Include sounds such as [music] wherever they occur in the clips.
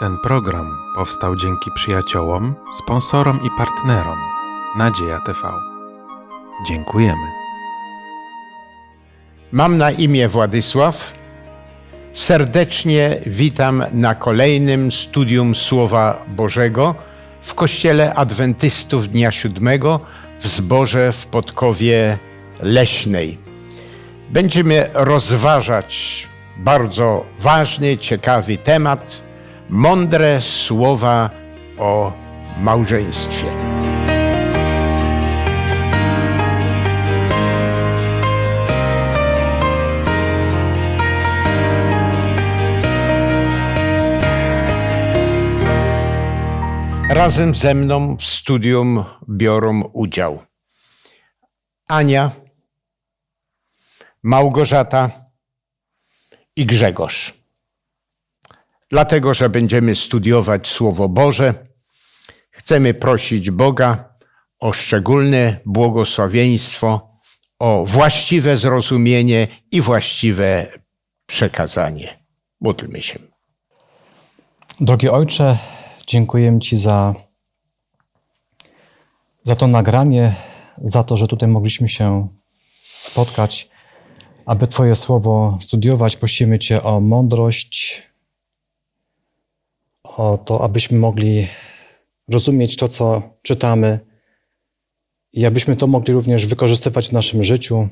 Ten program powstał dzięki przyjaciołom, sponsorom i partnerom Nadzieja TV. Dziękujemy. Mam na imię Władysław. Serdecznie witam na kolejnym studium Słowa Bożego w Kościele Adwentystów Dnia Siódmego w zborze w Podkowie Leśnej. Będziemy rozważać bardzo ważny, ciekawy temat mądre słowa o małżeństwie. Razem ze mną w studium biorą udział Ania, Małgorzata i Grzegorz. Dlatego, że będziemy studiować Słowo Boże, chcemy prosić Boga o szczególne błogosławieństwo, o właściwe zrozumienie i właściwe przekazanie. Módlmy się. Drogi Ojcze, dziękuję Ci za, za to nagranie, za to, że tutaj mogliśmy się spotkać, aby Twoje słowo studiować. Prosimy Cię o mądrość, o to, abyśmy mogli rozumieć to, co czytamy i abyśmy to mogli również wykorzystywać w naszym życiu.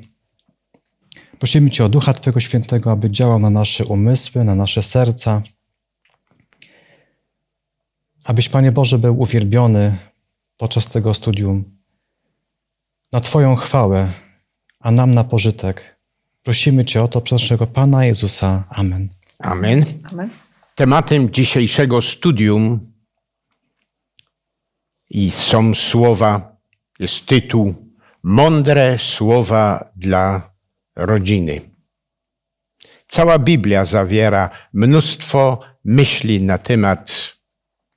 Prosimy Cię o Ducha Twojego Świętego, aby działał na nasze umysły, na nasze serca. Abyś, Panie Boże, był uwielbiony podczas tego studium na Twoją chwałę, a nam na pożytek. Prosimy Cię o to przez naszego Pana Jezusa. Amen. Amen. Amen. Tematem dzisiejszego studium i są słowa, jest tytuł Mądre słowa dla rodziny. Cała Biblia zawiera mnóstwo myśli na temat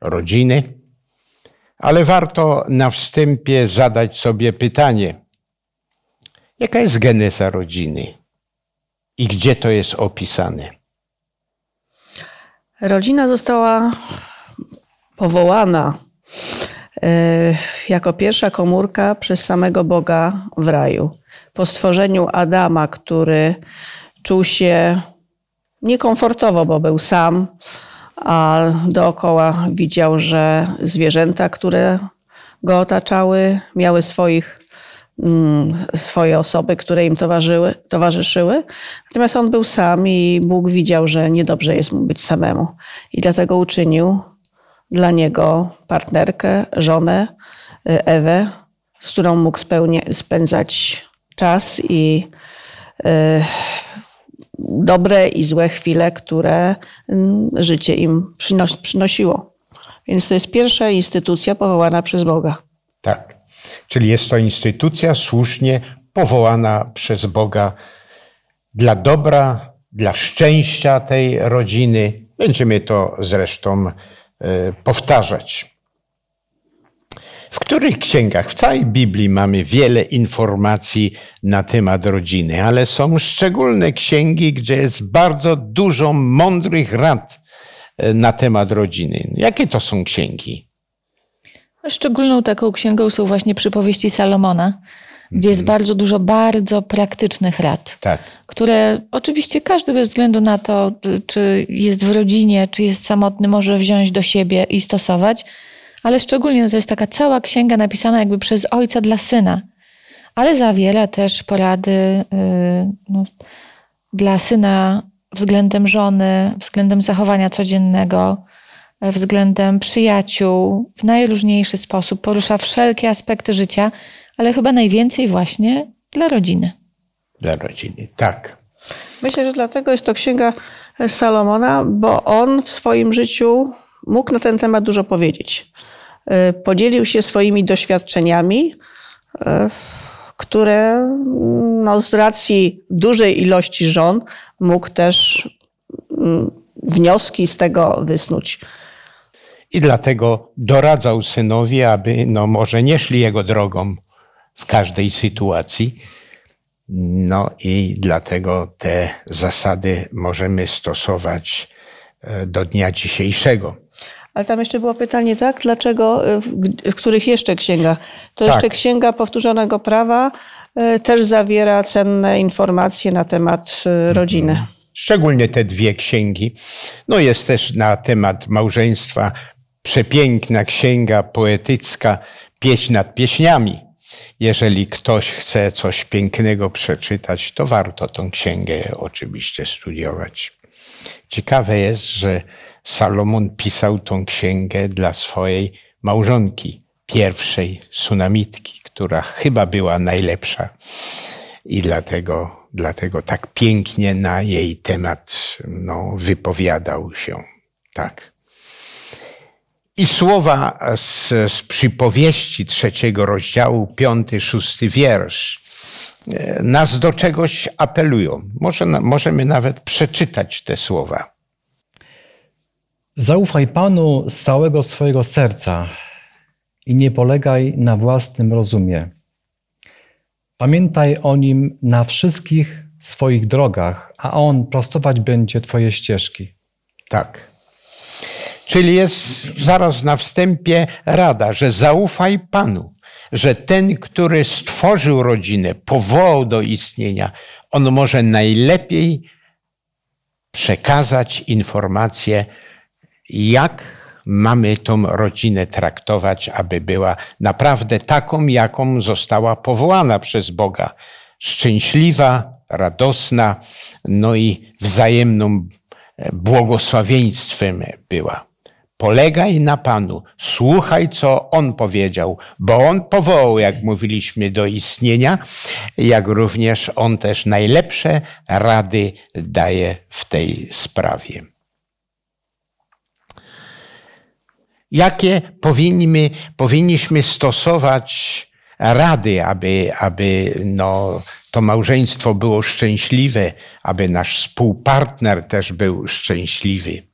rodziny, ale warto na wstępie zadać sobie pytanie: jaka jest geneza rodziny i gdzie to jest opisane? Rodzina została powołana e, jako pierwsza komórka przez samego Boga w raju. Po stworzeniu Adama, który czuł się niekomfortowo, bo był sam, a dookoła widział, że zwierzęta, które go otaczały, miały swoich, swoje osoby, które im towarzyszyły, towarzyszyły. Natomiast on był sam i Bóg widział, że niedobrze jest mu być samemu. I dlatego uczynił dla niego partnerkę, żonę, y, Ewę, z którą mógł spełnie, spędzać czas i y, dobre i złe chwile, które mm, życie im przynos przynosiło. Więc to jest pierwsza instytucja powołana przez Boga. Tak. Czyli jest to instytucja słusznie powołana przez Boga dla dobra, dla szczęścia tej rodziny. Będziemy to zresztą e, powtarzać. W których księgach? W całej Biblii mamy wiele informacji na temat rodziny, ale są szczególne księgi, gdzie jest bardzo dużo mądrych rad e, na temat rodziny. Jakie to są księgi? Szczególną taką księgą są właśnie przypowieści Salomona, gdzie jest bardzo dużo bardzo praktycznych rad, Tak. które oczywiście każdy bez względu na to, czy jest w rodzinie, czy jest samotny, może wziąć do siebie i stosować, ale szczególnie to jest taka cała księga napisana jakby przez ojca dla syna, ale zawiera też porady yy, no, dla syna względem żony, względem zachowania codziennego, względem przyjaciół w najróżniejszy sposób. Porusza wszelkie aspekty życia, ale chyba najwięcej właśnie dla rodziny. Dla rodziny, tak. Myślę, że dlatego jest to księga Salomona, bo on w swoim życiu mógł na ten temat dużo powiedzieć. Y, Podzielił się swoimi doświadczeniami, y, które no, z racji dużej ilości żon mógł też mm, wnioski z tego wysnuć. I dlatego doradzał synowi, aby no, może nie szli jego drogą w każdej sytuacji. No i dlatego te zasady możemy stosować e, do dnia dzisiejszego. Ale tam jeszcze było pytanie, tak? Dlaczego, y, w, których jeszcze księgach? To Tak. jeszcze księga powtórzonego prawa y, też zawiera cenne informacje na temat y, rodziny. Szczególnie te dwie księgi. No jest też na temat małżeństwa przepiękna księga poetycka Pieśń nad pieśniami. Jeżeli ktoś chce coś pięknego przeczytać, to warto tą księgę oczywiście studiować. Ciekawe jest, że Salomon pisał tą księgę dla swojej małżonki, pierwszej sunamitki, która chyba była najlepsza i dlatego, dlatego tak pięknie na jej temat no, wypowiadał się. Tak. I słowa z, z przypowieści trzeciego rozdziału, piąty, szósty wiersz, e, nas do czegoś apelują. Może, możemy nawet przeczytać te słowa. Zaufaj Panu z całego swojego serca i nie polegaj na własnym rozumie. Pamiętaj o nim na wszystkich swoich drogach, a on prostować będzie Twoje ścieżki. Tak. Czyli jest zaraz na wstępie rada, że zaufaj Panu, że ten, który stworzył rodzinę, powołał do istnienia, on może najlepiej przekazać informacje, jak mamy tą rodzinę traktować, aby była naprawdę taką, jaką została powołana przez Boga. Szczęśliwa, radosna, no i wzajemną błogosławieństwem była. Polegaj na Panu, słuchaj, co On powiedział, bo On powołał, jak mówiliśmy, do istnienia, jak również On też najlepsze rady daje w tej sprawie. Jakie powinniśmy, powinniśmy stosować rady, aby, aby no, to małżeństwo było szczęśliwe, aby nasz współpartner też był szczęśliwy?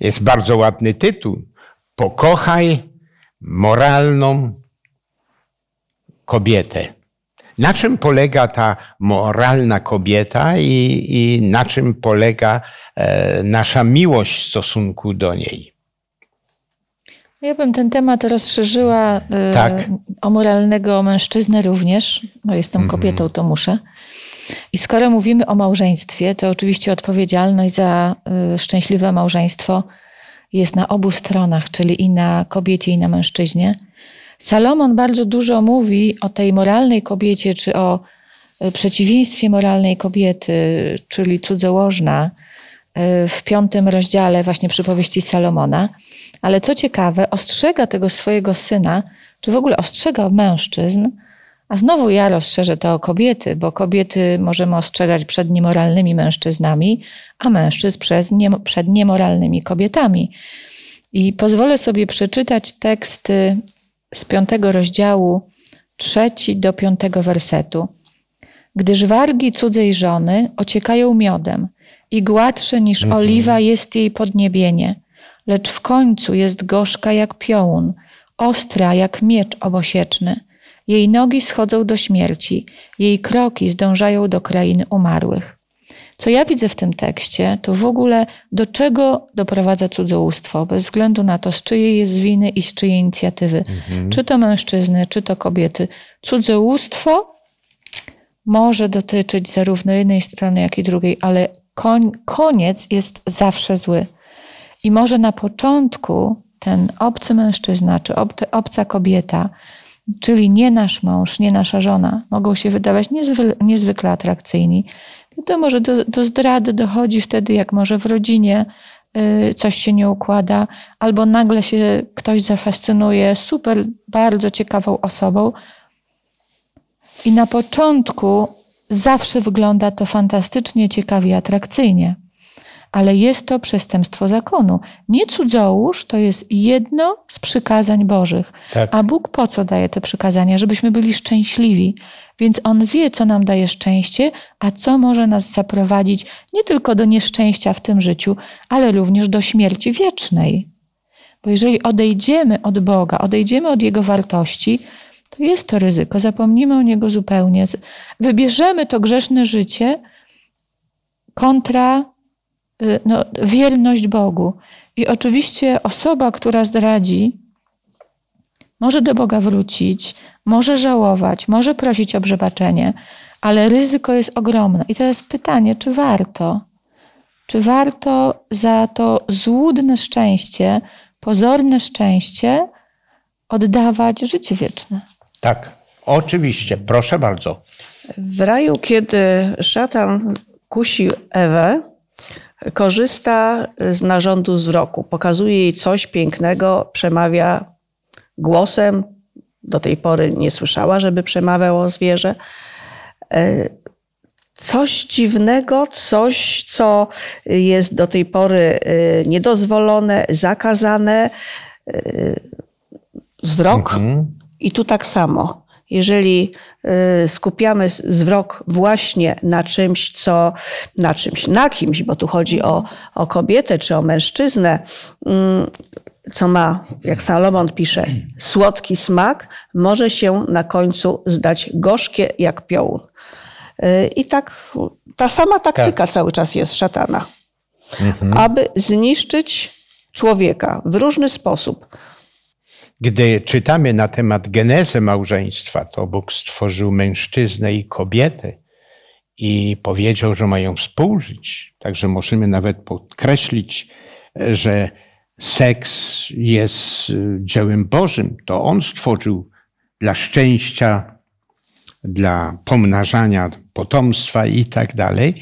Jest bardzo ładny tytuł. Pokochaj moralną kobietę. Na czym polega ta moralna kobieta i, i na czym polega e, nasza miłość w stosunku do niej? Ja bym ten temat rozszerzyła y, Tak. o moralnego mężczyznę również. No, jestem kobietą, to muszę. I skoro mówimy o małżeństwie, to oczywiście odpowiedzialność za y, szczęśliwe małżeństwo jest na obu stronach, czyli i na kobiecie, i na mężczyźnie. Salomon bardzo dużo mówi o tej moralnej kobiecie, czy o y, przeciwieństwie moralnej kobiety, czyli cudzołożna, y, w piątym rozdziale właśnie przypowieści Salomona. Ale co ciekawe, ostrzega tego swojego syna, czy w ogóle ostrzega mężczyzn, a znowu ja rozszerzę to o kobiety, bo kobiety możemy ostrzegać przed niemoralnymi mężczyznami, a mężczyzn przez nie, przed niemoralnymi kobietami. I pozwolę sobie przeczytać teksty z piątego rozdziału, trzeci do piątego wersetu. Gdyż wargi cudzej żony ociekają miodem i gładsze niż oliwa jest jej podniebienie, lecz w końcu jest gorzka jak piołun, ostra jak miecz obosieczny. Jej nogi schodzą do śmierci, jej kroki zdążają do krainy umarłych. Co ja widzę w tym tekście, to w ogóle do czego doprowadza cudzołóstwo, bez względu na to, z czyjej jest winy i z czyjej inicjatywy. Czy to mężczyzny, czy to kobiety. Cudzołóstwo może dotyczyć zarówno jednej strony, jak i drugiej, ale koń, koniec jest zawsze zły. I może na początku ten obcy mężczyzna czy ob, obca kobieta, czyli nie nasz mąż, nie nasza żona, mogą się wydawać niezwy, niezwykle atrakcyjni. Wiadomo, że do, do zdrady dochodzi wtedy, jak może w rodzinie y, coś się nie układa, albo nagle się ktoś zafascynuje super, bardzo ciekawą osobą. I na początku zawsze wygląda to fantastycznie, ciekawie, atrakcyjnie ale jest to przestępstwo zakonu. Nie cudzołóż to jest jedno z przykazań Bożych. Tak. A Bóg po co daje te przykazania? Żebyśmy byli szczęśliwi. Więc On wie, co nam daje szczęście, a co może nas zaprowadzić nie tylko do nieszczęścia w tym życiu, ale również do śmierci wiecznej. Bo jeżeli odejdziemy od Boga, odejdziemy od Jego wartości, to jest to ryzyko. Zapomnimy o Niego zupełnie. Wybierzemy to grzeszne życie kontra no, wierność Bogu. I oczywiście osoba, która zdradzi, może do Boga wrócić, może żałować, może prosić o przebaczenie, ale ryzyko jest ogromne. I teraz pytanie, czy warto? Czy warto za to złudne szczęście, pozorne szczęście oddawać życie wieczne? Tak, oczywiście, proszę bardzo. W raju, kiedy szatan kusi Ewę, korzysta z narządu wzroku. Pokazuje jej coś pięknego, przemawia głosem. Do tej pory nie słyszała, żeby przemawiało zwierzę. E, Coś dziwnego, coś, co jest do tej pory e, niedozwolone, zakazane. E, Wzrok. I tu tak samo. Jeżeli y, skupiamy wzrok właśnie na czymś, co, na czymś, na kimś, bo tu chodzi o, o kobietę czy o mężczyznę, mm, co ma, jak Salomon pisze, słodki smak, może się na końcu zdać gorzkie jak piołun. Y, I tak ta sama taktyka cały czas jest szatana. Aby zniszczyć człowieka w różny sposób. Gdy czytamy na temat genezy małżeństwa, to Bóg stworzył mężczyznę i kobietę i powiedział, że mają współżyć. Także możemy nawet podkreślić, że seks jest dziełem Bożym. To On stworzył dla szczęścia, dla pomnażania potomstwa i tak dalej,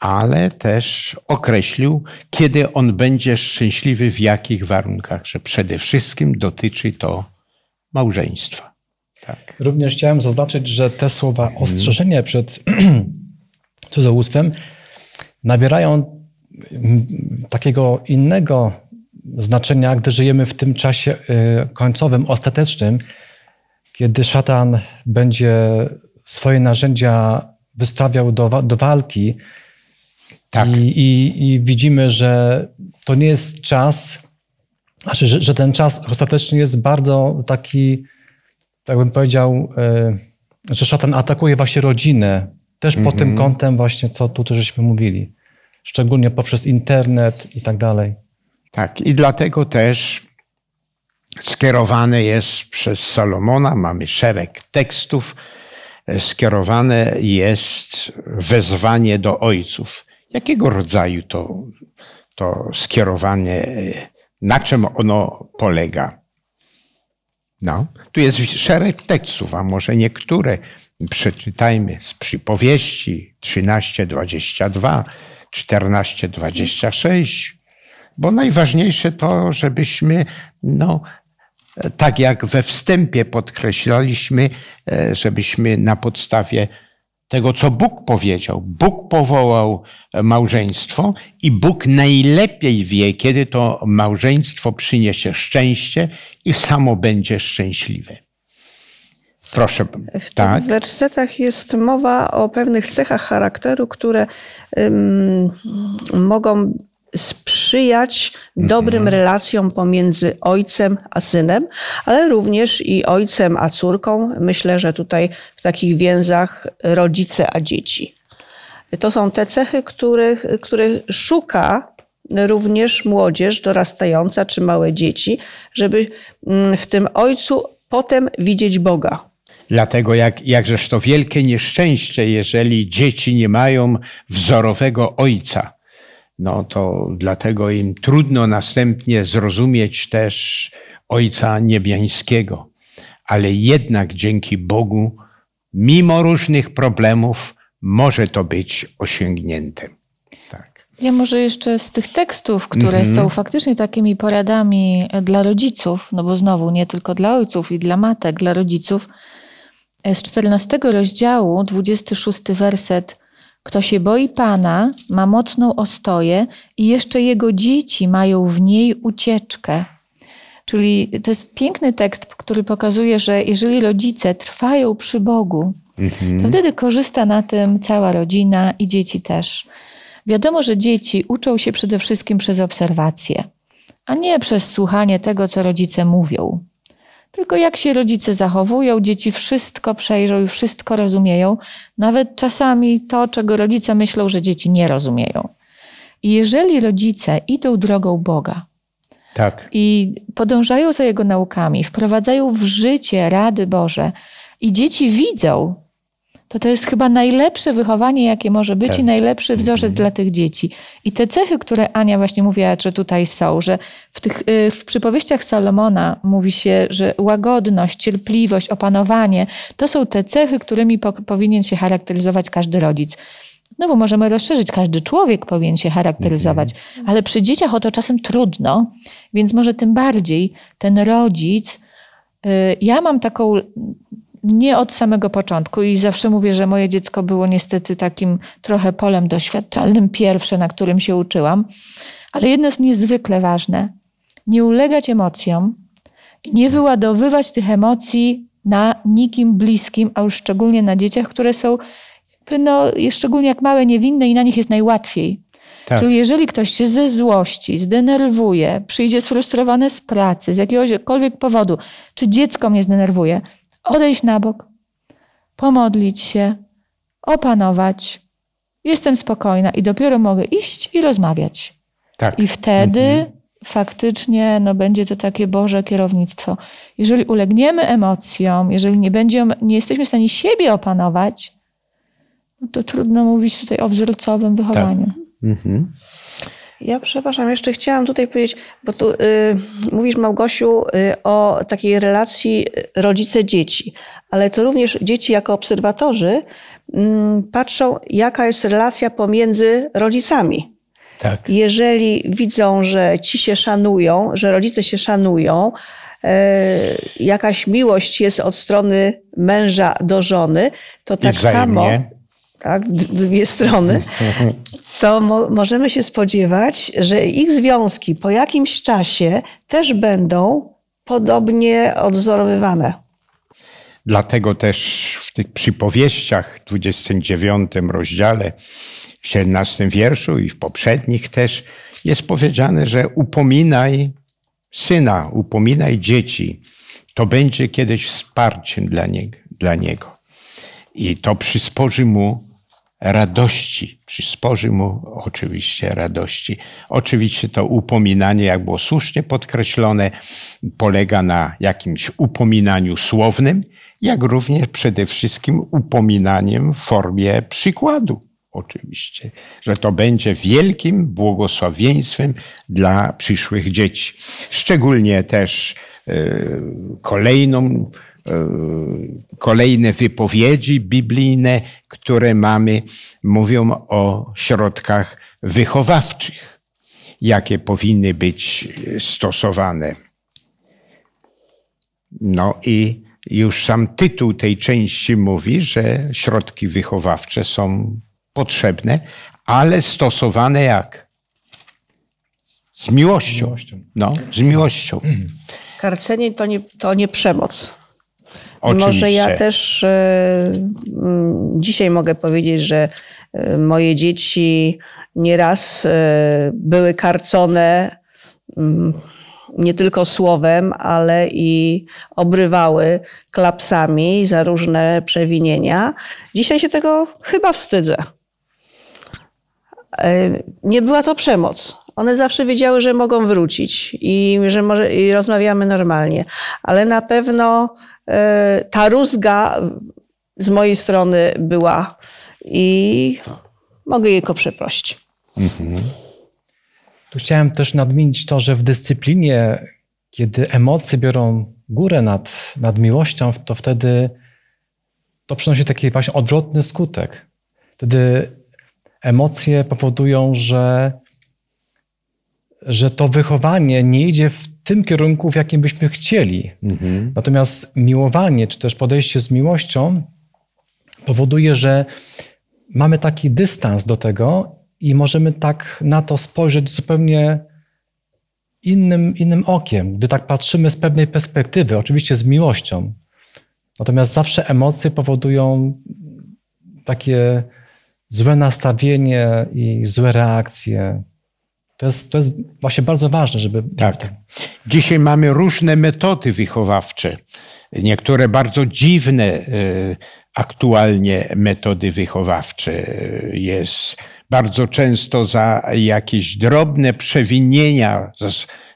ale też określił, kiedy on będzie szczęśliwy, w jakich warunkach, że przede wszystkim dotyczy to małżeństwa. Tak. Również chciałem zaznaczyć, że te słowa ostrzeżenie przed [clears throat] cudzołóstwem nabierają takiego innego znaczenia, gdy żyjemy w tym czasie y, końcowym, ostatecznym, kiedy szatan będzie swoje narzędzia wystawiał do, do walki Tak. I, i, i widzimy, że to nie jest czas, znaczy, że, że ten czas ostatecznie jest bardzo taki, tak bym powiedział, e, że szatan atakuje właśnie rodzinę, też pod tym kątem właśnie, co tu też żeśmy mówili. Szczególnie poprzez internet i tak dalej. Tak, i dlatego też skierowane jest przez Salomona, mamy szereg tekstów, e, skierowane jest wezwanie do ojców. Jakiego rodzaju to, to skierowanie, na czym ono polega? No, tu jest szereg tekstów, a może niektóre przeczytajmy z przypowieści 13:22, 14:26, bo najważniejsze to, żebyśmy, no, tak jak we wstępie podkreślaliśmy, e, żebyśmy na podstawie tego, co Bóg powiedział, Bóg powołał małżeństwo i Bóg najlepiej wie, kiedy to małżeństwo przyniesie szczęście i samo będzie szczęśliwe. Proszę, W tak? tych wersetach jest mowa o pewnych cechach charakteru, które ym, mogą sprzyjać dobrym relacjom pomiędzy ojcem a synem, ale również i ojcem a córką. Myślę, że tutaj w takich więzach rodzice a dzieci. To są te cechy, których, których szuka również młodzież dorastająca czy małe dzieci, żeby mm, w tym ojcu potem widzieć Boga. Dlatego jak, jakżeż to wielkie nieszczęście, jeżeli dzieci nie mają wzorowego ojca. No to dlatego im trudno następnie zrozumieć też Ojca Niebiańskiego. Ale jednak dzięki Bogu, mimo różnych problemów, może to być osiągnięte. Tak. Ja może jeszcze z tych tekstów, które są faktycznie takimi poradami dla rodziców, no bo znowu nie tylko dla ojców i dla matek, dla rodziców, z 14 rozdziału, 26 werset. Kto się boi Pana, ma mocną ostoję i jeszcze jego dzieci mają w niej ucieczkę. Czyli to jest piękny tekst, który pokazuje, że jeżeli rodzice trwają przy Bogu, to wtedy korzysta na tym cała rodzina i dzieci też. Wiadomo, że dzieci uczą się przede wszystkim przez obserwację, a nie przez słuchanie tego, co rodzice mówią. Tylko jak się rodzice zachowują, dzieci wszystko przejrzą i wszystko rozumieją, nawet czasami to, czego rodzice myślą, że dzieci nie rozumieją. I jeżeli rodzice idą drogą Boga, Tak. i podążają za Jego naukami, wprowadzają w życie rady Boże i dzieci widzą, to to jest chyba najlepsze wychowanie, jakie może być Tak. i najlepszy wzorzec dla tych dzieci. I te cechy, które Ania właśnie mówiła, że tutaj są, że w, tych, y, w przypowieściach Salomona mówi się, że łagodność, cierpliwość, opanowanie, to są te cechy, którymi po, powinien się charakteryzować każdy rodzic. Znowu możemy rozszerzyć, każdy człowiek powinien się charakteryzować, ale przy dzieciach o to czasem trudno, więc może tym bardziej ten rodzic. y, Ja mam taką nie od samego początku i zawsze mówię, że moje dziecko było niestety takim trochę polem doświadczalnym, pierwsze, na którym się uczyłam, ale jedno jest niezwykle ważne: nie ulegać emocjom i nie wyładowywać tych emocji na nikim bliskim, a już szczególnie na dzieciach, które są no, szczególnie jak małe, niewinne i na nich jest najłatwiej. Tak. Czyli jeżeli ktoś się ze złości, zdenerwuje, przyjdzie sfrustrowany z pracy, z jakiegokolwiek powodu, czy dziecko mnie zdenerwuje, odejść na bok, pomodlić się, opanować. Jestem spokojna i dopiero mogę iść i rozmawiać. Tak. I wtedy faktycznie no, będzie to takie Boże kierownictwo. Jeżeli ulegniemy emocjom, jeżeli nie, będziemy, nie jesteśmy w stanie siebie opanować, no to trudno mówić tutaj o wzorcowym wychowaniu. Mhm. Ja przepraszam, jeszcze chciałam tutaj powiedzieć, bo tu y, mówisz Małgosiu y, o takiej relacji rodzice-dzieci, ale to również dzieci jako obserwatorzy mm, patrzą, jaka jest relacja pomiędzy rodzicami. Tak. Jeżeli widzą, że ci się szanują, że rodzice się szanują, e, jakaś miłość jest od strony męża do żony, to tak samo. Tak, dwie strony, to mo- możemy się spodziewać, że ich związki po jakimś czasie też będą podobnie odwzorowywane. Dlatego też w tych przypowieściach w 29 rozdziale, w 17 wierszu i w poprzednich też jest powiedziane, że upominaj syna, upominaj dzieci. To będzie kiedyś wsparciem dla niego. Dla niego. I to przysporzy mu radości. Przysporzy mu oczywiście radości. Oczywiście to upominanie, jak było słusznie podkreślone, polega na jakimś upominaniu słownym, jak również przede wszystkim upominaniem w formie przykładu. Oczywiście, że to będzie wielkim błogosławieństwem dla przyszłych dzieci. Szczególnie też e, kolejną kolejne wypowiedzi biblijne, które mamy, mówią o środkach wychowawczych, jakie powinny być stosowane. No i już sam tytuł tej części mówi, że środki wychowawcze są potrzebne, ale stosowane jak? Z miłością. miłością. No, z miłością. Karcenie to nie, to nie przemoc. Oczywiście. Może ja też e, dzisiaj mogę powiedzieć, że e, moje dzieci nieraz e, były karcone nie tylko słowem, ale i obrywały klapsami za różne przewinienia. Dzisiaj się tego chyba wstydzę. Nie była to przemoc. One zawsze wiedziały, że mogą wrócić i że może, i rozmawiamy normalnie. Ale na pewno e, ta rózga z mojej strony była i mogę jej tylko przeprosić. Tu chciałem też nadmienić to, że w dyscyplinie, kiedy emocje biorą górę nad, nad miłością, to wtedy to przynosi taki właśnie odwrotny skutek. Wtedy emocje powodują, że, że to wychowanie nie idzie w tym kierunku, w jakim byśmy chcieli. Natomiast miłowanie, czy też podejście z miłością powoduje, że mamy taki dystans do tego i możemy tak na to spojrzeć zupełnie innym, innym okiem, gdy tak patrzymy z pewnej perspektywy, oczywiście z miłością. Natomiast zawsze emocje powodują takie złe nastawienie i złe reakcje. To jest, to jest właśnie bardzo ważne, żeby. Tak. Dzisiaj mamy różne metody wychowawcze. Niektóre bardzo dziwne e, aktualnie metody wychowawcze. Jest bardzo często za jakieś drobne przewinienia, za,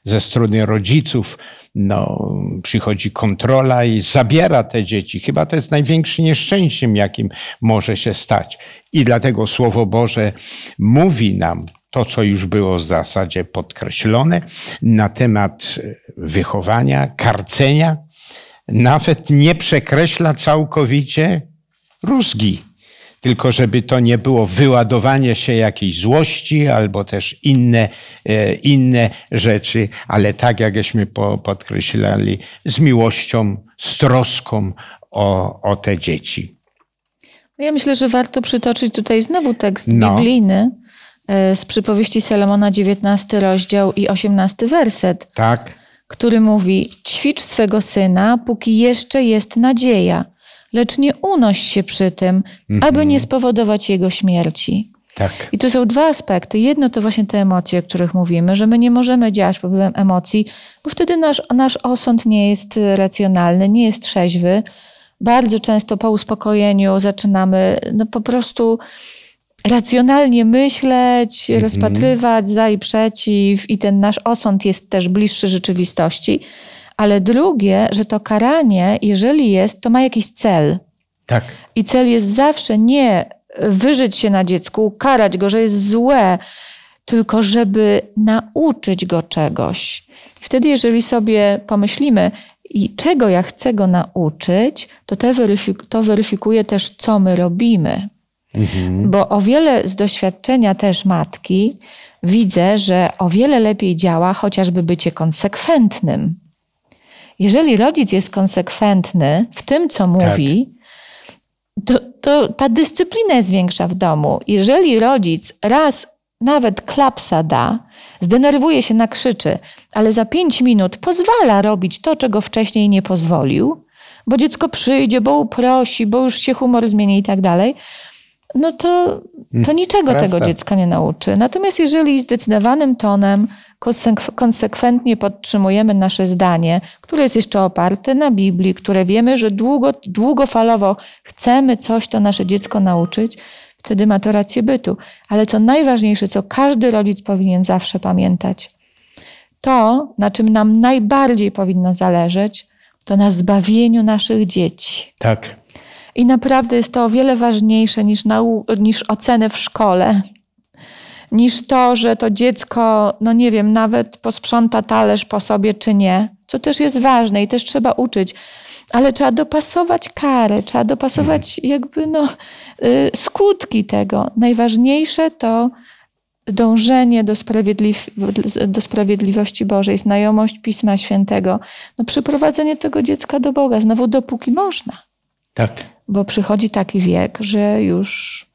ze strony rodziców no, przychodzi kontrola i zabiera te dzieci. Chyba to jest największym nieszczęściem, jakim może się stać. I dlatego Słowo Boże mówi nam to, co już było w zasadzie podkreślone na temat wychowania, karcenia, nawet nie przekreśla całkowicie rózgi tylko żeby to nie było wyładowanie się jakiejś złości albo też inne, e, inne rzeczy, ale tak jakśmy podkreślali, z miłością, z troską o, o te dzieci. Ja myślę, że warto przytoczyć tutaj znowu tekst no. biblijny z przypowieści Salomona, 19 rozdział i 18 werset. Tak. Który mówi: Ćwicz swego syna, póki jeszcze jest nadzieja lecz nie unoś się przy tym, mhm. aby nie spowodować jego śmierci. Tak. I tu są dwa aspekty. Jedno to właśnie te emocje, o których mówimy, że my nie możemy działać pod wpływem emocji, bo wtedy nasz, nasz osąd nie jest racjonalny, nie jest trzeźwy. Bardzo często po uspokojeniu zaczynamy no, po prostu racjonalnie myśleć, mhm. rozpatrywać za i przeciw, i ten nasz osąd jest też bliższy rzeczywistości ale drugie, że to karanie, jeżeli jest, to ma jakiś cel. Tak. I cel jest zawsze nie wyżyć się na dziecku, karać go, że jest złe, tylko żeby nauczyć go czegoś. Wtedy, jeżeli sobie pomyślimy, i czego ja chcę go nauczyć, to to, weryfik to weryfikuje też, co my robimy. Mhm. Bo o wiele z doświadczenia też matki widzę, że o wiele lepiej działa chociażby bycie konsekwentnym. Jeżeli rodzic jest konsekwentny w tym, co mówi, tak. to, to ta dyscyplina jest większa w domu. Jeżeli rodzic raz nawet klapsa da, zdenerwuje się, nakrzyczy, ale za pięć minut pozwala robić to, czego wcześniej nie pozwolił, bo dziecko przyjdzie, bo uprosi, bo już się humor zmieni i tak dalej, no to, to mm, niczego Prawda. tego dziecka nie nauczy. Natomiast jeżeli zdecydowanym tonem konsekwentnie podtrzymujemy nasze zdanie, które jest jeszcze oparte na Biblii, które wiemy, że długo, długofalowo chcemy coś to nasze dziecko nauczyć, wtedy ma to rację bytu. Ale co najważniejsze, co każdy rodzic powinien zawsze pamiętać, to, na czym nam najbardziej powinno zależeć, to na zbawieniu naszych dzieci. Tak. I naprawdę jest to o wiele ważniejsze niż, nau- niż oceny w szkole, niż to, że to dziecko, no nie wiem, nawet posprząta talerz po sobie czy nie, co też jest ważne i też trzeba uczyć, ale trzeba dopasować karę, trzeba dopasować mhm. jakby no, y, skutki tego. Najważniejsze to dążenie do, sprawiedliw do sprawiedliwości Bożej, znajomość Pisma Świętego, no, przyprowadzenie tego dziecka do Boga, znowu dopóki można. Tak. Bo przychodzi taki wiek, że już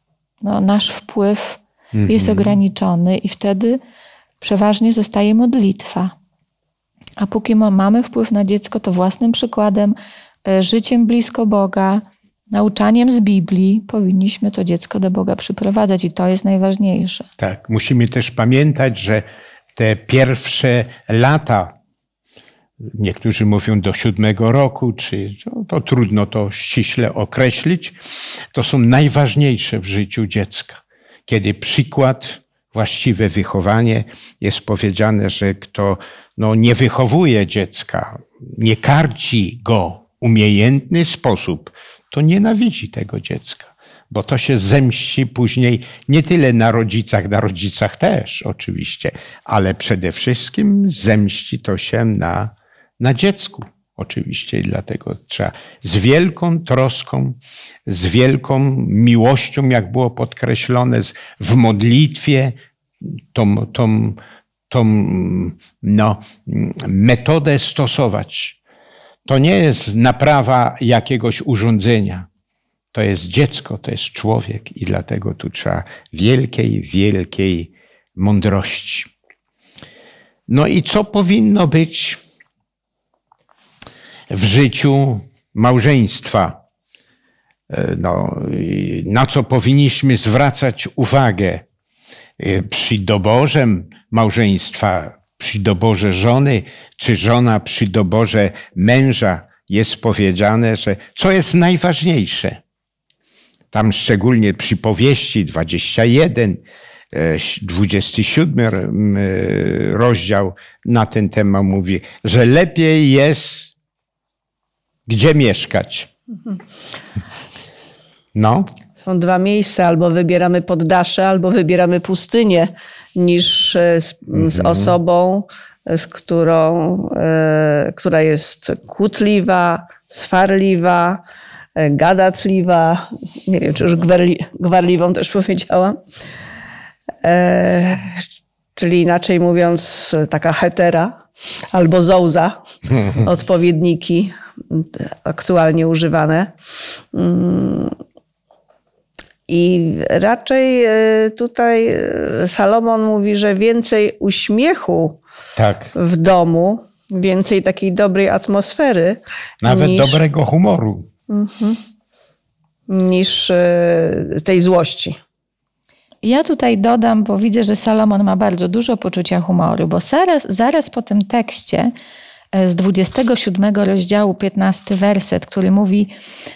no, nasz wpływ mhm. jest ograniczony i wtedy przeważnie zostaje modlitwa. A póki mamy wpływ na dziecko, to własnym przykładem, e, życiem blisko Boga, nauczaniem z Biblii powinniśmy to dziecko do Boga przyprowadzać i to jest najważniejsze. Tak, musimy też pamiętać, że te pierwsze lata, niektórzy mówią do siódmego roku, czy to, to trudno to ściśle określić, to są najważniejsze w życiu dziecka. Kiedy przykład, właściwe wychowanie jest powiedziane, że kto no, nie wychowuje dziecka, nie karci go w umiejętny sposób, to nienawidzi tego dziecka, bo to się zemści później nie tyle na rodzicach, na rodzicach też oczywiście, ale przede wszystkim zemści to się na, na dziecku oczywiście dlatego trzeba z wielką troską, z wielką miłością, jak było podkreślone, w modlitwie, tą, tą, tą no, metodę stosować. To nie jest naprawa jakiegoś urządzenia. To jest dziecko, to jest człowiek i dlatego tu trzeba wielkiej, wielkiej mądrości. No i co powinno być w życiu małżeństwa. E, no, na co powinniśmy zwracać uwagę e, przy doborze małżeństwa, przy doborze żony, czy żona przy doborze męża, jest powiedziane, że co jest najważniejsze. Tam szczególnie przy powieści 21 e, 27 m, rozdział na ten temat mówi, że lepiej jest gdzie mieszkać. No, Są dwa miejsca, albo wybieramy poddasze, albo wybieramy pustynię, niż e, z, z osobą, z którą, e, która jest kłótliwa, swarliwa, e, gadatliwa. Nie wiem, czy już gwarli, gwarliwą też powiedziałam. E, czyli inaczej mówiąc, taka hetera albo zołza, [laughs] odpowiedniki aktualnie używane. I raczej e, tutaj e, Salomon mówi, że więcej uśmiechu tak. w domu, więcej takiej dobrej atmosfery Nawet niż, dobrego humoru. niż e, tej złości. Ja tutaj dodam, bo widzę, że Salomon ma bardzo dużo poczucia humoru, bo zaraz, zaraz po tym tekście e, z 27 rozdziału, 15 werset, który mówi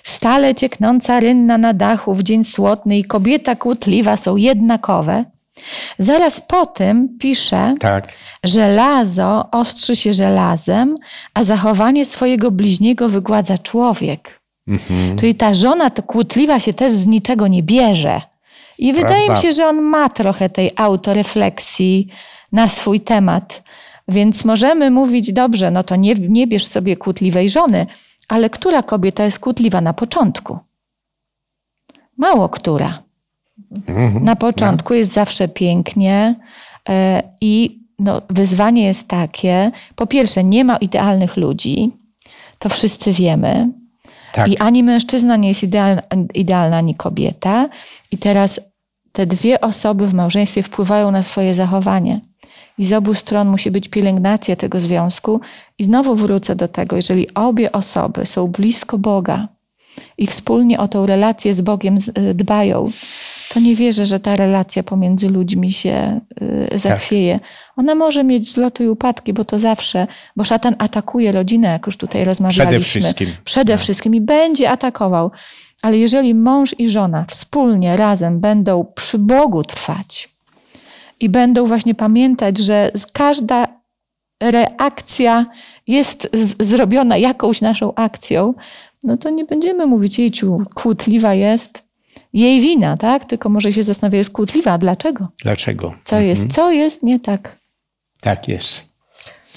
Stale cieknąca rynna na dachu w dzień słotny i kobieta kłótliwa są jednakowe. Zaraz po tym pisze, Tak. żelazo ostrzy się żelazem, a zachowanie swojego bliźniego wygładza człowiek. Czyli ta żona to kłótliwa się też z niczego nie bierze. I wydaje mi Prawda. się, że on ma trochę tej autorefleksji na swój temat. Więc możemy mówić, dobrze, no to nie, nie bierz sobie kłótliwej żony, ale która kobieta jest kłótliwa na początku? Mało która. Na początku jest zawsze pięknie e, i no, wyzwanie jest takie, po pierwsze, nie ma idealnych ludzi, to wszyscy wiemy. Tak. I ani mężczyzna nie jest idealna, idealna, ani kobieta. I teraz te dwie osoby w małżeństwie wpływają na swoje zachowanie. I z obu stron musi być pielęgnacja tego związku. I znowu wrócę do tego, jeżeli obie osoby są blisko Boga i wspólnie o tą relację z Bogiem y, dbają, to nie wierzę, że ta relacja pomiędzy ludźmi się y, zachwieje. Ona może mieć wzloty i upadki, bo to zawsze, bo szatan atakuje rodzinę, jak już tutaj rozmawialiśmy. wszystkim. Przede wszystkim i będzie atakował. Ale jeżeli mąż i żona wspólnie, razem będą przy Bogu trwać i będą właśnie pamiętać, że każda reakcja jest zrobiona jakąś naszą akcją, no to nie będziemy mówić, jejciu, kłótliwa jest, jej wina, tak? Tylko może się zastanawia, jest kłótliwa, dlaczego? Dlaczego? Co jest, co jest nie tak? Tak jest.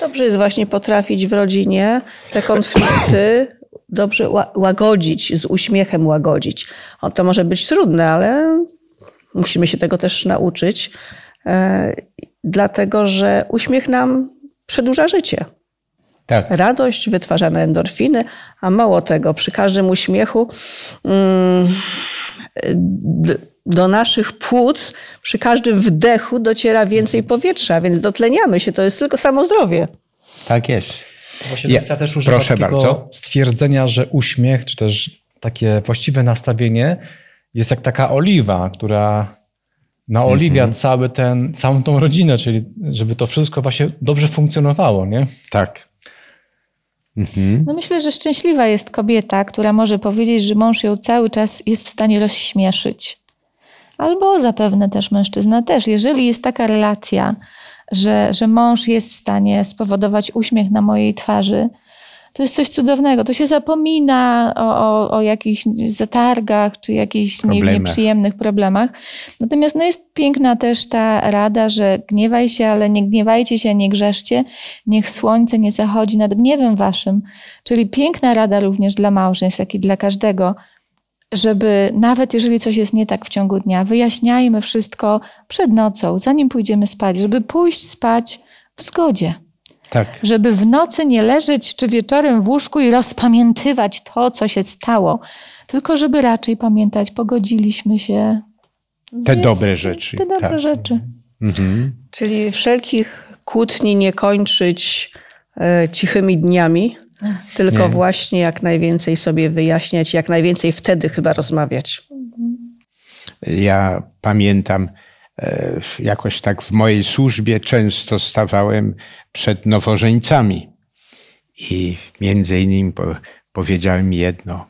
Dobrze jest właśnie potrafić w rodzinie te konflikty dobrze ła- łagodzić, z uśmiechem łagodzić. O, to może być trudne, ale musimy się tego też nauczyć, e, dlatego że uśmiech nam przedłuża życie. Tak. Radość, wytwarzane endorfiny, a mało tego, przy każdym uśmiechu mm, do naszych płuc, przy każdym wdechu dociera więcej powietrza, więc dotleniamy się. To jest tylko samo zdrowie. Tak jest. Właśnie Ja- ja, też używa proszę takiego bardzo. stwierdzenia, że uśmiech, czy też takie właściwe nastawienie jest jak taka oliwa, która naoliwia Mhm. cały ten, całą tą rodzinę, czyli żeby to wszystko właśnie dobrze funkcjonowało, nie? Tak. Mhm. No myślę, że szczęśliwa jest kobieta, która może powiedzieć, że mąż ją cały czas jest w stanie rozśmieszyć. Albo zapewne też mężczyzna też. Jeżeli jest taka relacja, że, że mąż jest w stanie spowodować uśmiech na mojej twarzy, to jest coś cudownego. To się zapomina o, o, o jakichś zatargach czy jakichś Problemach. nieprzyjemnych problemach. Natomiast no jest piękna też ta rada, że gniewaj się, ale nie gniewajcie się, nie grzeszcie. Niech słońce nie zachodzi nad gniewem waszym. Czyli piękna rada również dla małżeństw, jak i dla każdego, żeby nawet jeżeli coś jest nie tak w ciągu dnia, wyjaśniajmy wszystko przed nocą, zanim pójdziemy spać, żeby pójść spać w zgodzie Tak. żeby w nocy nie leżeć czy wieczorem w łóżku i rozpamiętywać to, co się stało, tylko żeby raczej pamiętać, pogodziliśmy się. Te Jest- dobre rzeczy. Te dobre tak. rzeczy. Mhm. Czyli wszelkich kłótni nie kończyć e, cichymi dniami, tylko Nie. właśnie jak najwięcej sobie wyjaśniać, jak najwięcej wtedy chyba rozmawiać. Ja pamiętam, e, jakoś tak w mojej służbie często stawałem przed nowożeńcami i między innymi po, powiedziałem jedno.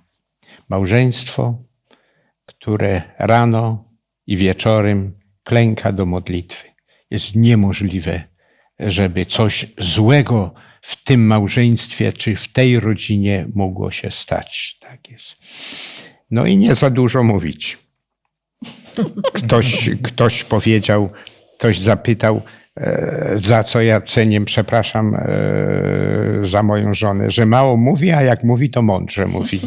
Małżeństwo, które rano i wieczorem klęka do modlitwy. Jest niemożliwe, żeby coś złego w tym małżeństwie czy w tej rodzinie mogło się stać. Tak jest. No i nie za dużo mówić. Ktoś, ktoś powiedział, ktoś zapytał, e, za co ja cenię, przepraszam, e, za moją żonę, że mało mówi, a jak mówi, to mądrze mówi.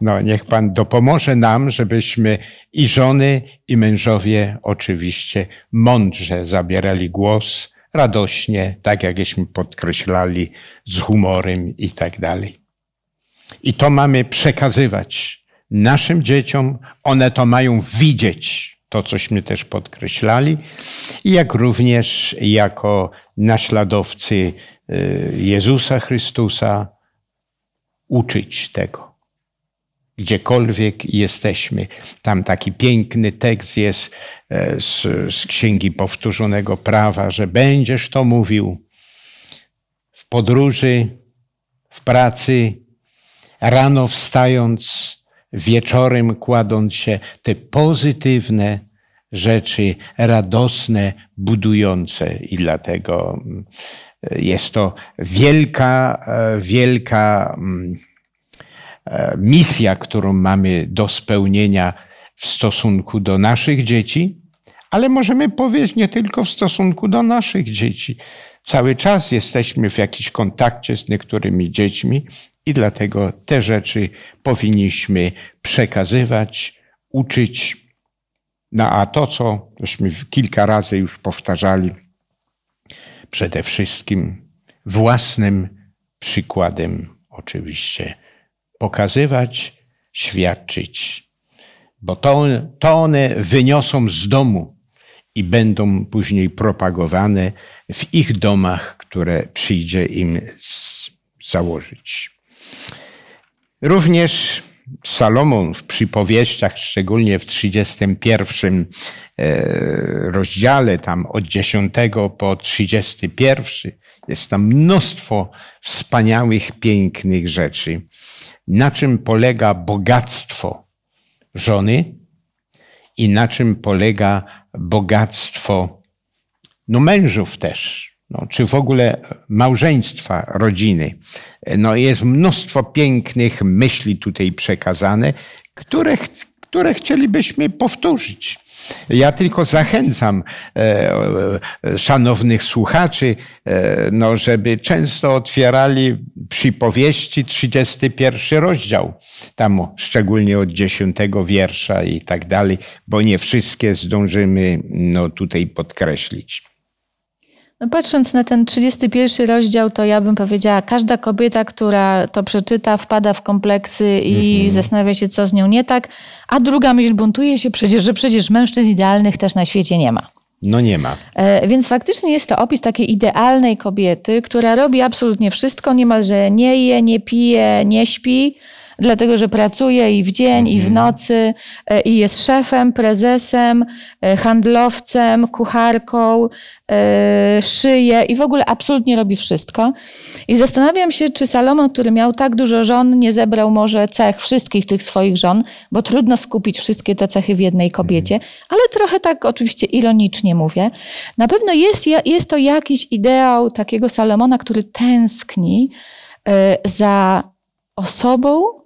No, niech Pan dopomoże nam, żebyśmy i żony, i mężowie oczywiście mądrze zabierali głos, radośnie, tak jakśmy podkreślali, z humorem i tak dalej. I to mamy przekazywać naszym dzieciom, one to mają widzieć, to cośmy też podkreślali, jak również jako naśladowcy y, Jezusa Chrystusa uczyć tego. Gdziekolwiek jesteśmy. Tam taki piękny tekst jest z, z Księgi Powtórzonego Prawa, że będziesz to mówił w podróży, w pracy, rano wstając, wieczorem kładąc się, te pozytywne rzeczy, radosne, budujące. I dlatego mm, jest to wielka, e, wielka mm, e, misja, którą mamy do spełnienia w stosunku do naszych dzieci, ale możemy powiedzieć nie tylko w stosunku do naszych dzieci. Cały czas jesteśmy w jakimś kontakcie z niektórymi dziećmi i dlatego te rzeczy powinniśmy przekazywać, uczyć. No a to, co żeśmy kilka razy już powtarzali, przede wszystkim własnym przykładem oczywiście pokazywać, świadczyć, bo to, to one wyniosą z domu i będą później propagowane w ich domach, które przyjdzie im założyć. Również Salomon w przypowieściach, szczególnie w 31 e, rozdziale, tam od 10 po 31, jest tam mnóstwo wspaniałych, pięknych rzeczy. Na czym polega bogactwo żony i na czym polega bogactwo no mężów też no, czy w ogóle małżeństwa, rodziny. No, jest mnóstwo pięknych myśli tutaj przekazane, które, które chcielibyśmy powtórzyć. Ja tylko zachęcam e, e, szanownych słuchaczy, e, no, żeby często otwierali przypowieści 31 rozdział, tam szczególnie od 10 wiersza i tak dalej, bo nie wszystkie zdążymy no, tutaj podkreślić. No patrząc na ten 31 rozdział, to ja bym powiedziała, każda kobieta, która to przeczyta, wpada w kompleksy i mhm. zastanawia się, co z nią nie tak, a druga myśl buntuje się przecież, że przecież mężczyzn idealnych też na świecie nie ma. No nie ma. E, więc faktycznie jest to opis takiej idealnej kobiety, która robi absolutnie wszystko, niemalże nie je, nie pije, nie śpi, dlatego że pracuje i w dzień, mhm. i w mhm. nocy, e, i jest szefem, prezesem, e, handlowcem, kucharką, e, szyje i w ogóle absolutnie robi wszystko. I zastanawiam się, czy Salomon, który miał tak dużo żon, nie zebrał może cech wszystkich tych swoich żon, bo trudno skupić wszystkie te cechy w jednej kobiecie, mhm. ale trochę tak oczywiście ironicznie mówię. Na pewno jest, jest to jakiś ideał takiego Salomona, który tęskni za osobą,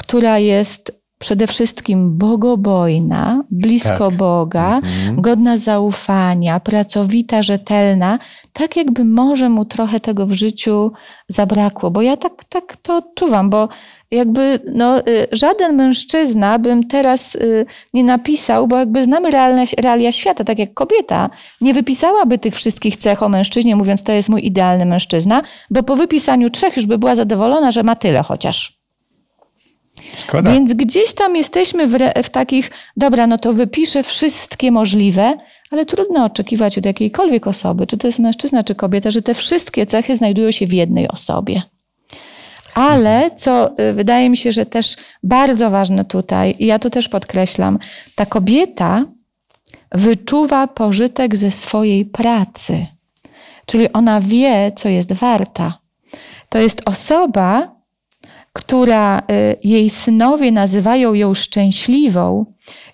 która jest przede wszystkim bogobojna, blisko tak. Boga, mhm. godna zaufania, pracowita, rzetelna, tak jakby może mu trochę tego w życiu zabrakło. Bo ja tak, tak to odczuwam, bo jakby no, y, żaden mężczyzna bym teraz y, nie napisał, bo jakby znamy realne, realia świata, tak jak kobieta, nie wypisałaby tych wszystkich cech o mężczyźnie, mówiąc, to jest mój idealny mężczyzna, bo po wypisaniu trzech już by była zadowolona, że ma tyle chociaż. Szkoda. Więc gdzieś tam jesteśmy w, w takich, dobra, no to wypiszę wszystkie możliwe, ale trudno oczekiwać od jakiejkolwiek osoby, czy to jest mężczyzna, czy kobieta, że te wszystkie cechy znajdują się w jednej osobie. Ale co y, wydaje mi się, że też bardzo ważne tutaj, i ja to też podkreślam, ta kobieta wyczuwa pożytek ze swojej pracy. Czyli ona wie, co jest warta. To jest osoba, która y, jej synowie nazywają ją szczęśliwą,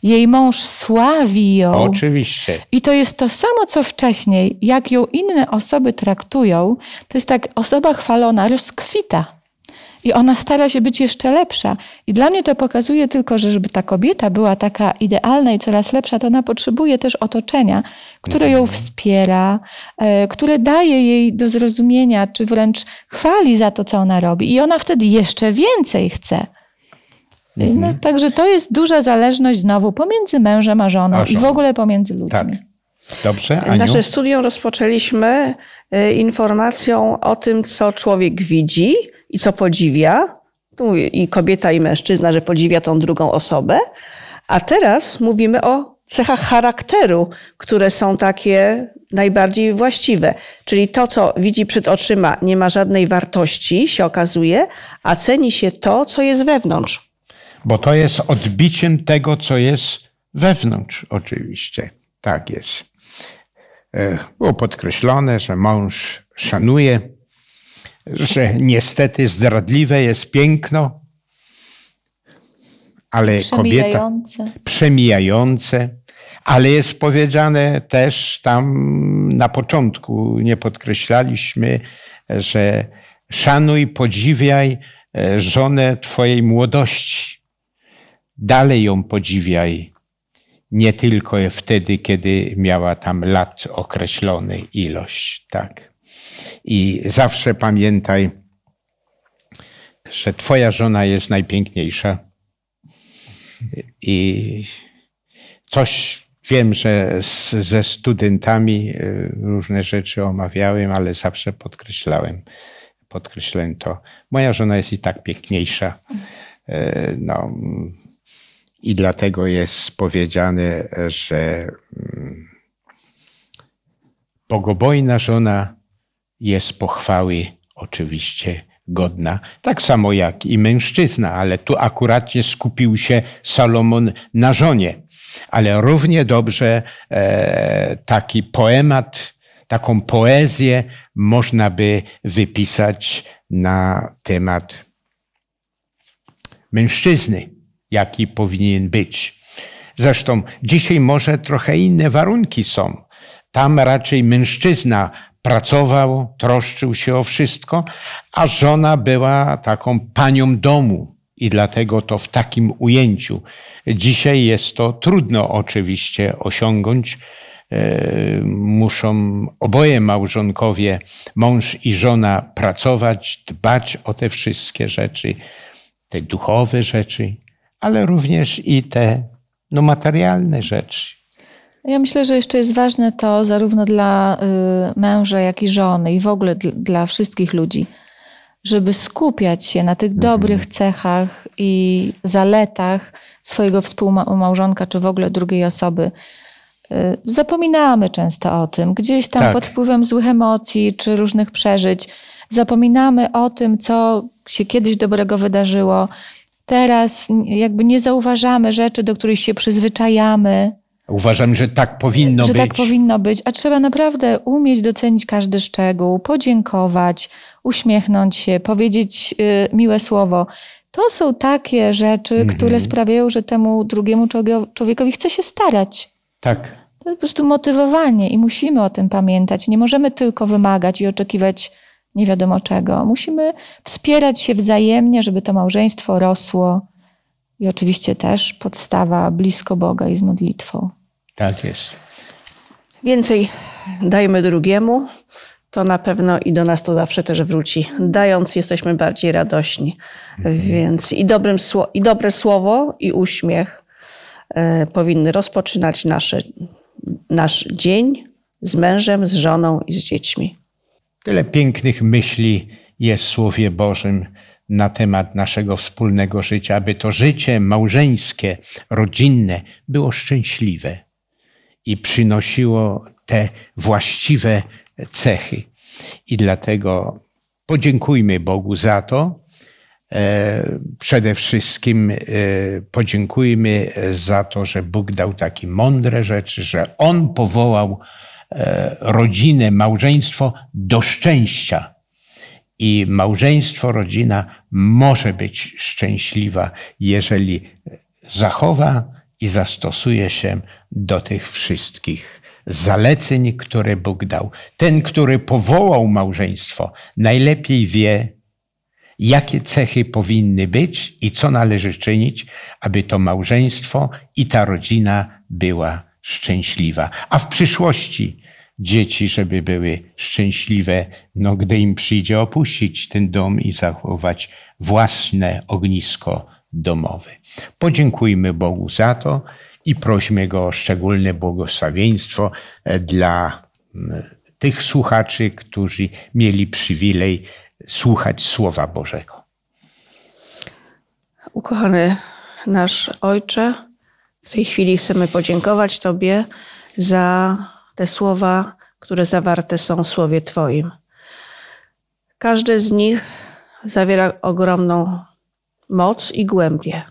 jej mąż sławi ją. Oczywiście. I to jest to samo, co wcześniej. Jak ją inne osoby traktują, to jest tak, osoba chwalona rozkwita. I ona stara się być jeszcze lepsza. I dla mnie to pokazuje tylko, że żeby ta kobieta była taka idealna i coraz lepsza, to ona potrzebuje też otoczenia, które ją wspiera, e, które daje jej do zrozumienia, czy wręcz chwali za to, co ona robi. I ona wtedy jeszcze więcej chce. No, także to jest duża zależność znowu pomiędzy mężem a żoną, A i w żoną. ogóle pomiędzy ludźmi. Tak. Dobrze, Aniu? Nasze studium rozpoczęliśmy e, informacją o tym, co człowiek widzi i co podziwia. Mówię I kobieta, i mężczyzna, że podziwia tą drugą osobę. A teraz mówimy o cechach charakteru, które są takie najbardziej właściwe. Czyli to, co widzi przed oczyma, nie ma żadnej wartości, się okazuje, a ceni się to, co jest wewnątrz. Bo to jest odbiciem tego, co jest wewnątrz, oczywiście. Tak jest. E, Było podkreślone, że mąż szanuje, że niestety zdradliwe jest piękno, ale kobieta Przemijające. przemijające, ale jest powiedziane też tam na początku, nie podkreślaliśmy, że szanuj, podziwiaj e, żonę Twojej młodości. Dalej ją podziwiaj, nie tylko wtedy, kiedy miała tam lat określony ilość, tak. I zawsze pamiętaj, że Twoja żona jest najpiękniejsza. I coś wiem, że z, ze studentami y, różne rzeczy omawiałem, ale zawsze podkreślałem, podkreślałem to. Moja żona jest i tak piękniejsza. Y, No, I dlatego jest powiedziane, że mm, bogobojna żona jest pochwały oczywiście godna, tak samo jak i mężczyzna, ale tu akuratnie skupił się Salomon na żonie. Ale równie dobrze e, taki poemat, taką poezję można by wypisać na temat mężczyzny, jaki powinien być. Zresztą dzisiaj może trochę inne warunki są. Tam raczej mężczyzna pracował, troszczył się o wszystko, a żona była taką panią domu. I dlatego to w takim ujęciu. Dzisiaj jest to trudno oczywiście osiągnąć. E, Muszą oboje małżonkowie, mąż i żona, pracować, dbać o te wszystkie rzeczy, te duchowe rzeczy, ale również i te no, materialne rzeczy. Ja myślę, że jeszcze jest ważne to zarówno dla y, męża, jak i żony i w ogóle dl- dla wszystkich ludzi, żeby skupiać się na tych dobrych cechach i zaletach swojego współmałżonka, czy w ogóle drugiej osoby. Y, Zapominamy często o tym, gdzieś tam Tak. pod wpływem złych emocji czy różnych przeżyć. Zapominamy o tym, co się kiedyś dobrego wydarzyło. Teraz jakby nie zauważamy rzeczy, do których się przyzwyczajamy Uważam, że tak powinno że być. tak powinno być, a trzeba naprawdę umieć docenić każdy szczegół, podziękować, uśmiechnąć się, powiedzieć y, miłe słowo. To są takie rzeczy, Mhm. które sprawiają, że temu drugiemu człowie- człowiekowi chce się starać. Tak. To jest po prostu motywowanie i musimy o tym pamiętać. Nie możemy tylko wymagać i oczekiwać nie wiadomo czego. Musimy wspierać się wzajemnie, żeby to małżeństwo rosło. I oczywiście też podstawa blisko Boga i z modlitwą. Tak jest. Więcej dajmy drugiemu, to na pewno i do nas to zawsze też wróci. Dając jesteśmy bardziej radośni. Więc i, dobrym, sło- i dobre słowo, i uśmiech e, powinny rozpoczynać nasze, nasz dzień z mężem, z żoną i z dziećmi. Tyle pięknych myśli jest w Słowie Bożym na temat naszego wspólnego życia, aby to życie małżeńskie, rodzinne było szczęśliwe i przynosiło te właściwe cechy. I dlatego podziękujmy Bogu za to. E, Przede wszystkim e, podziękujmy za to, że Bóg dał takie mądre rzeczy, że On powołał e, rodzinę, małżeństwo do szczęścia. I małżeństwo, rodzina może być szczęśliwa, jeżeli zachowa i zastosuje się do tych wszystkich zaleceń, które Bóg dał. Ten, który powołał małżeństwo, najlepiej wie, jakie cechy powinny być i co należy czynić, aby to małżeństwo i ta rodzina była szczęśliwa. A w przyszłości dzieci, żeby były szczęśliwe, no gdy im przyjdzie opuścić ten dom i zachować własne ognisko domowe. Podziękujmy Bogu za to i prośmy Go o szczególne błogosławieństwo e, dla tych słuchaczy, którzy mieli przywilej słuchać Słowa Bożego. Ukochany nasz Ojcze, w tej chwili chcemy podziękować Tobie za te słowa, które zawarte są w Słowie Twoim. Każde z nich zawiera ogromną moc i głębię.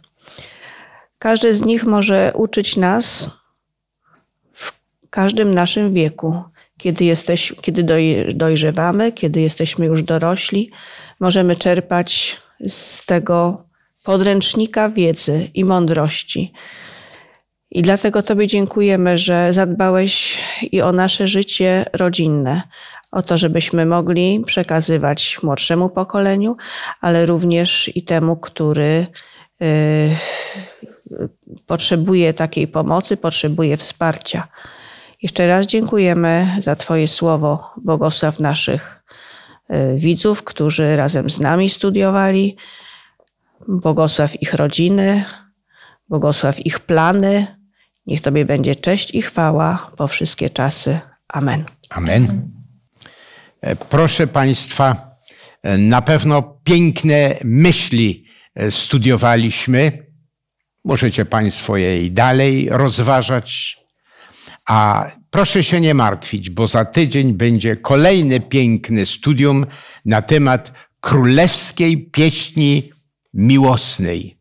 Każdy z nich może uczyć nas w każdym naszym wieku. Kiedy, jesteś, kiedy dojrzewamy, kiedy jesteśmy już dorośli, możemy czerpać z tego podręcznika wiedzy i mądrości. I dlatego Tobie dziękujemy, że zadbałeś i o nasze życie rodzinne, o to, żebyśmy mogli przekazywać młodszemu pokoleniu, ale również i temu, który y, potrzebuje takiej pomocy, potrzebuje wsparcia. Jeszcze raz dziękujemy za Twoje słowo, błogosław naszych y, widzów, którzy razem z nami studiowali, błogosław ich rodziny, błogosław ich plany. Niech Tobie będzie cześć i chwała po wszystkie czasy. Amen. Amen. E, proszę Państwa, e, na pewno piękne myśli e, studiowaliśmy. Możecie Państwo je i dalej rozważać. A proszę się nie martwić, bo za tydzień będzie kolejne piękne studium na temat królewskiej pieśni miłosnej.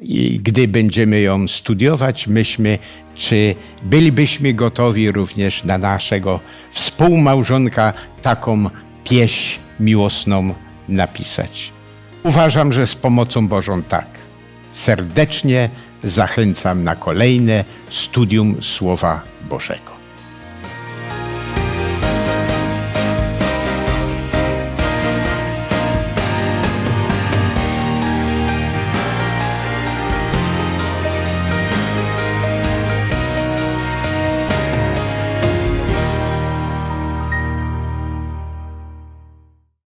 I gdy będziemy ją studiować, myślmy, czy bylibyśmy gotowi również na naszego współmałżonka taką pieśń miłosną napisać. Uważam, że z pomocą Bożą tak. Serdecznie zachęcam na kolejne studium Słowa Bożego.